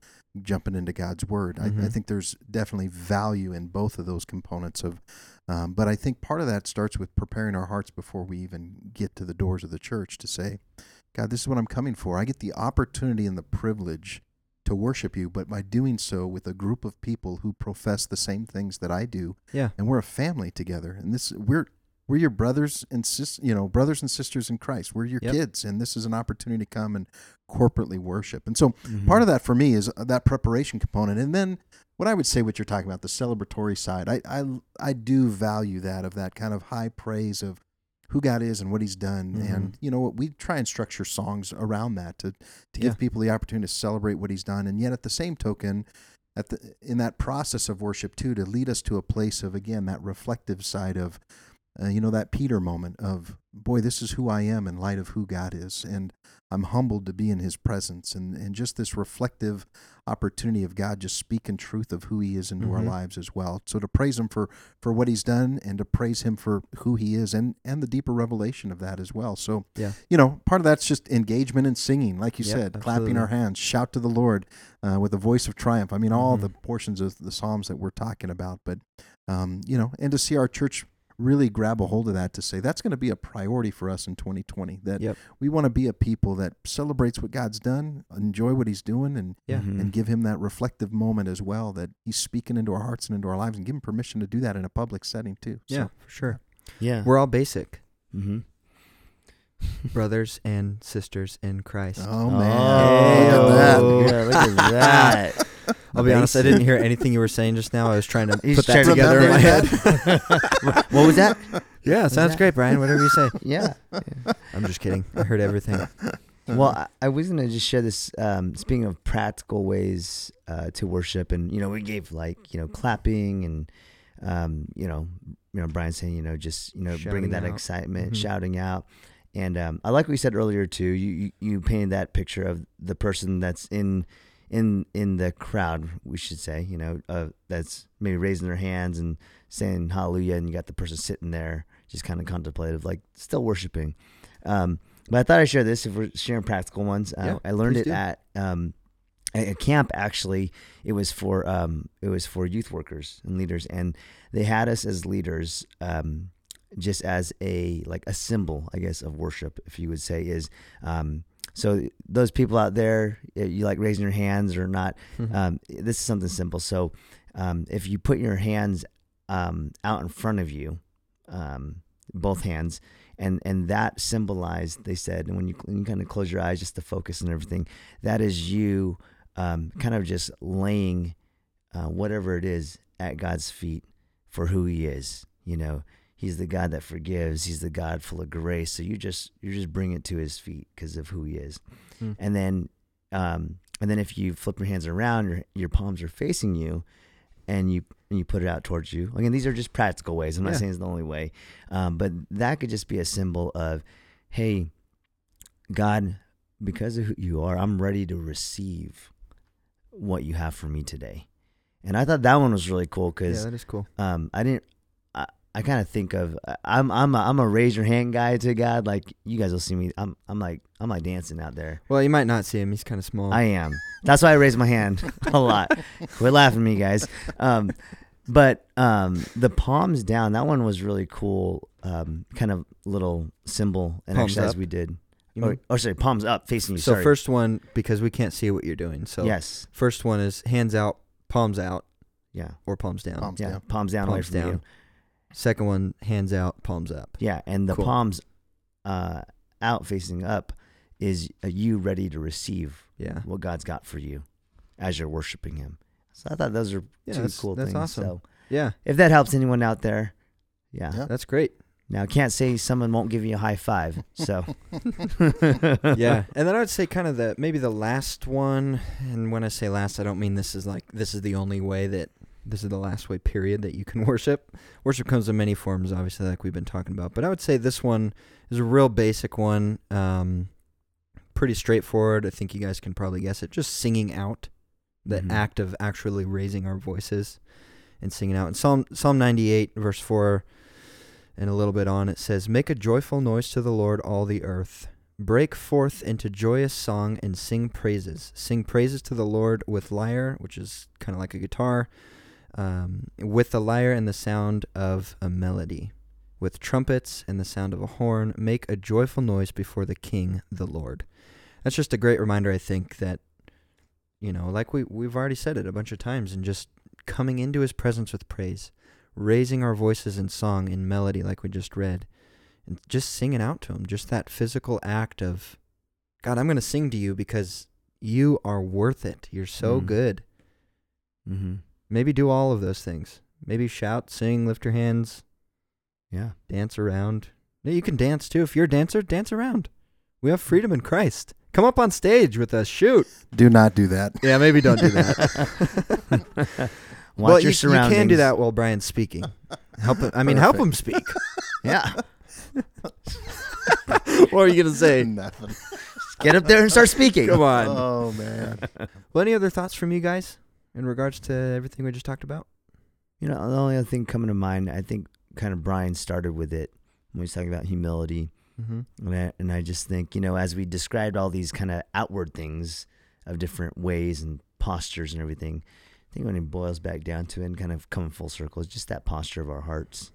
jumping into God's Word. I, I Mhm. think there's definitely value in both of those components of, um, but I think part of that starts with preparing our hearts before we even get to the doors of the church to say, God, this is what I'm coming for. I get the opportunity and the privilege to worship you, but by doing so with a group of people who profess the same things that I do, Yeah. and we're a family together, and this we're we're your brothers and sis, you know, brothers and sisters in Christ. We're your Yep. kids, and this is an opportunity to come and corporately worship. And so Mm-hmm. part of that for me is uh, that preparation component and then what i would say what you're talking about the celebratory side i i, I do value that of that kind of high praise of who god is and what he's done Mhm. and you know what we try and structure songs around that to to give Yeah. people the opportunity to celebrate what he's done and yet at the same token at the in that process of worship too to lead us to a place of again that reflective side of uh, you know that peter moment of boy this is who i am in light of who god is and i'm humbled to be in his presence and and just this reflective opportunity of god just speaking truth of who he is into our Mhm. lives as well so to praise him for for what he's done and to praise him for who he is and and the deeper revelation of that as well so Yeah. you know part of that's just engagement and singing like you Yep, said clapping our hands shout to the lord uh, with a voice of triumph i mean all Mhm. the portions of the psalms that we're talking about but um, you know and to see our church really grab a hold of that to say that's going to be a priority for us in 2020 that Yep. we want to be a people that celebrates what god's done enjoy what he's doing and Yeah. Mhm. and give him that reflective moment as well that he's speaking into our hearts and into our lives and give him permission to do that in a public setting too So, Yeah, for sure. yeah. We're all basic mm-hmm. brothers and sisters in Christ. oh Oh, man look at that yeah, look at that. I'll be honest, I didn't hear anything you were saying just now. I was trying to He's put that trying to together in my head. what was that? yeah, sounds that- great, Brian. Whatever you say. Yeah. I'm just kidding. I heard everything. Well, I, I was gonna just share this. Um, speaking of practical ways uh, to worship, and you know, we gave like you know clapping and um, you know, you know, Brian saying you know just you know bringing Shouting that out. excitement, Mhm. shouting out, and um, I like what you said earlier too. You, you you painted that picture of the person that's in in in the crowd, we should say, you know, uh, that's maybe raising their hands and saying hallelujah, and you got the person sitting there just kind of contemplative, like still worshiping. Um, but I thought I'd share this if we're sharing practical ones. Uh, Yeah, I learned it do. at um, a a camp. Actually, it was for um, it was for youth workers and leaders, and they had us as leaders um, just as a like a symbol, I guess, of worship, if you would say, is um, so those people out there, you like raising your hands or not. Mhm. Um, this is something simple. So um, if you put your hands um, out in front of you, um, both hands, and and that symbolized, they said, and when you, when you kind of close your eyes just to focus and everything, that is you um, kind of just laying uh, whatever it is at God's feet for who He is. You know, He's the God that forgives. He's the God full of grace. So you just you just bring it to His feet because of who He is. Hmm. And then um, and then if you flip your hands around, your your palms are facing you, and you and you put it out towards you. Again, these are just practical ways. I'm not Yeah. saying it's the only way, um, but that could just be a symbol of, hey, God, because of who you are, I'm ready to receive what you have for me today. And I thought that one was really cool because Yeah, that is cool. um, I didn't. I, I kind of think of I'm I'm a, I'm a raise your hand guy to God. Like you guys will see me. I'm I'm like I'm like dancing out there. Well, you might not see him. He's kind of small. I am. That's why I raise my hand a lot. Quit laughing at me, guys. Um, but um, the palms down. That one was really cool. Um, kind of little symbol and Palms exercise up? we did. You Or, or sorry, palms up, facing you. so sorry. first one because we can't see what you're doing. So yes, first one is hands out, palms out, yeah, or palms down. Palms yeah, down. palms down away Palms from you. Down. Second one, hands out, palms up. Yeah, and the Cool. palms uh, out facing up is uh, you ready to receive Yeah. what God's got for you as you're worshiping Him. So I thought those are Yeah, two that's- cool that's things. awesome. So Yeah. if that helps anyone out there, yeah, Yeah. That's great. Now, I can't say someone won't give you a high five. So, yeah, and then I would say kind of the maybe the last one. And when I say last, I don't mean this is like this is the only way that this is the last way period that you can worship. Worship comes in many forms, obviously, like we've been talking about. But I would say this one is a real basic one. Um, pretty straightforward. I think you guys can probably guess it. Just singing out, the Mhm. act of actually raising our voices and singing out. In Psalm Psalm 98, verse four, and a little bit on, it says, "Make a joyful noise to the Lord, all the earth." Break forth into joyous song and sing praises. Sing praises to the Lord with lyre, which is kind of like a guitar, um, with the lyre and the sound of a melody, with trumpets and the sound of a horn. Make a joyful noise before the King, the Lord. That's just a great reminder, I think, that, you know, like we, we've already said it a bunch of times, and just coming into his presence with praise, raising our voices in song, in melody, like we just read and just singing out to him just that physical act of god i'm going to sing to you because you are worth it you're so good. Mm. good hmm maybe do all of those things. Maybe shout sing lift your hands. Yeah. dance around. No, you can dance too. If you're a dancer dance around. We have freedom in christ. Come up on stage with us. Shoot. Do not do that. yeah maybe don't do that. Watch well your you, you can do that while brian's speaking. Help him, i mean help him speak. Yeah. what are you going to say? Nothing. Get up there and start speaking. come on. Oh man. well any other thoughts from you guys in regards to everything we just talked about You know, the only other thing coming to mind, I think kind of Brian started with it when he was talking about humility. mm-hmm. And I, and I just think, you know, as we described all these kind of outward things of different ways and postures and everything, I think when it boils back down to it and kind of coming full circle, it's just that posture of our hearts,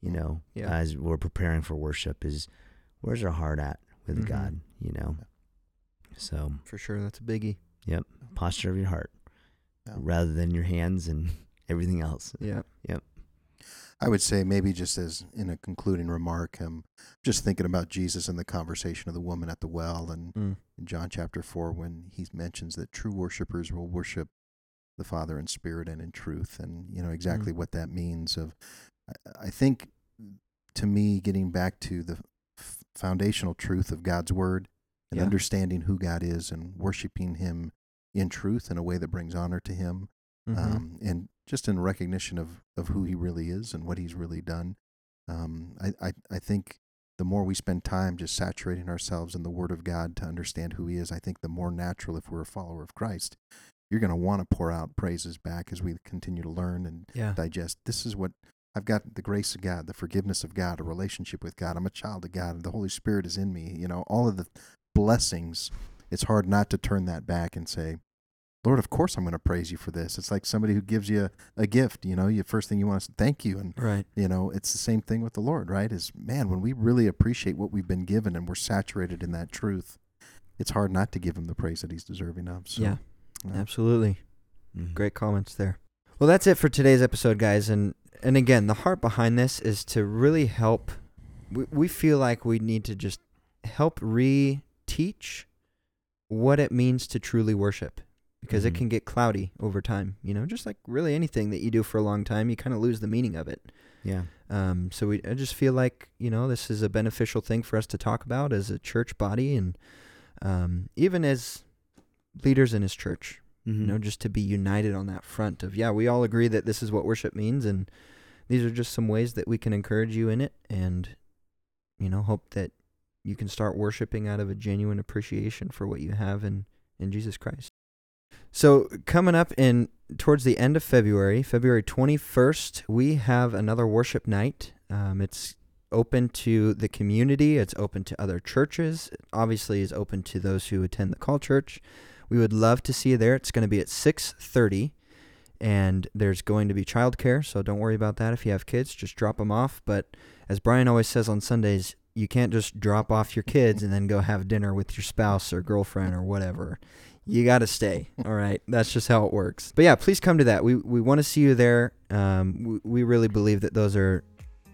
you know, Yeah. as we're preparing for worship is where's our heart at with Mhm. God, you know? So For sure, that's a biggie. Yep. Posture of your heart Yeah. rather than your hands and everything else. Yeah. Yep. I would say maybe just as in a concluding remark, I'm just thinking about Jesus and the conversation of the woman at the well, and Mm. in John chapter four, when he mentions that true worshipers will worship the Father in spirit and in truth, and you know exactly what that means. Of, I, I think, to me, getting back to the foundational truth of God's word and Yeah. understanding who God is and worshiping Him in truth in a way that brings honor to Him Mhm. um, and just in recognition of, of who he really is and what he's really done. Um, I, I, I think the more we spend time just saturating ourselves in the Word of God to understand who he is, I think the more natural, if we're a follower of Christ, you're going to want to pour out praises back as we continue to learn and yeah. digest. This is what I've got the grace of God, the forgiveness of God, a relationship with God. I'm a child of God. The Holy Spirit is in me. You know, all of the blessings. It's hard not to turn that back and say, Lord, of course I'm going to praise you for this. It's like somebody who gives you a gift, you know, you first thing you want to say, thank you. And, Right. you know, it's the same thing with the Lord, right? Is man, when we really appreciate what we've been given and we're saturated in that truth, it's hard not to give him the praise that he's deserving of. So, yeah. yeah. Absolutely. Mhm. Great comments there. Well, that's it for today's episode, guys. And and again, the heart behind this is to really help. We we feel like we need to just help re-teach what it means to truly worship because it Mhm. can get cloudy over time. You know, just like really anything that you do for a long time, you kind of lose the meaning of it. Yeah. Um, so we, I just feel like you know this is a beneficial thing for us to talk about as a church body, and um, even as leaders in His church. Mhm. You know, just to be united on that front of yeah, we all agree that this is what worship means, and these are just some ways that we can encourage you in it, and you know, hope that you can start worshiping out of a genuine appreciation for what you have in in Jesus Christ. So coming up in towards the end of February, February 21st, we have another worship night. Um, it's open to the community. It's open to other churches. It obviously, is open to those who attend the call church. We would love to see you there. It's going to be at 6:30, and there's going to be childcare. So don't worry about that. If you have kids, just drop them off. But as Brian always says on Sundays, you can't just drop off your kids and then go have dinner with your spouse or girlfriend or whatever you got to stay. All right, that's just how it works. But yeah, please come to that. We we want to see you there. Um, we, we really believe that those are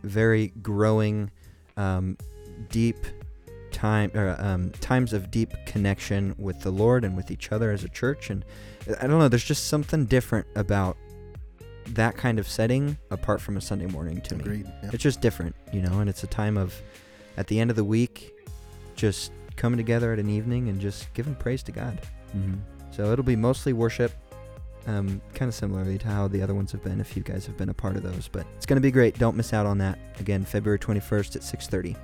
very growing, um, deep time or um, times of deep connection with the Lord and with each other as a church. And I don't know, there's just something different about that kind of setting apart from a Sunday morning to me. Agreed. Yeah. It's just different, you know, and it's a time of, at the end of the week, just coming together at an evening and just giving praise to God. Mhm. So it'll be mostly worship, um, kind of similarly to how the other ones have been. If you guys have been a part of those, but it's going to be great. Don't miss out on that. Again, February 21st at 6:30.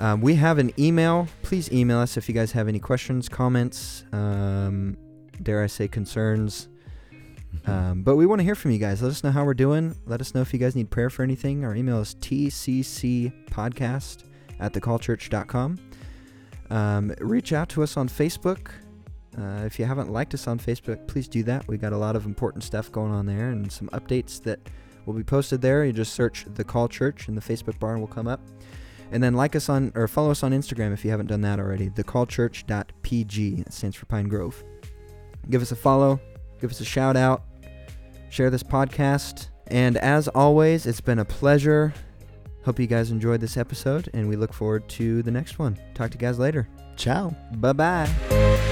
Um, we have an email. Please email us if you guys have any questions, comments, um, dare I say concerns. Um, but we want to hear from you guys. Let us know how we're doing. Let us know if you guys need prayer for anything. Our email is tccpodcast at thecallchurch.com. Um, reach out to us on Facebook. Uh, if you haven't liked us on Facebook, please do that. We got a lot of important stuff going on there and some updates that will be posted there. You just search The Call Church and the Facebook bar will come up. And then like us on or follow us on Instagram if you haven't done that already. Thecallchurch.pg. That stands for Pine Grove. Give us a follow, give us a shout out, share this podcast. And as always, it's been a pleasure. Hope you guys enjoyed this episode, and we look forward to the next one. Talk to you guys later. Ciao. Bye bye.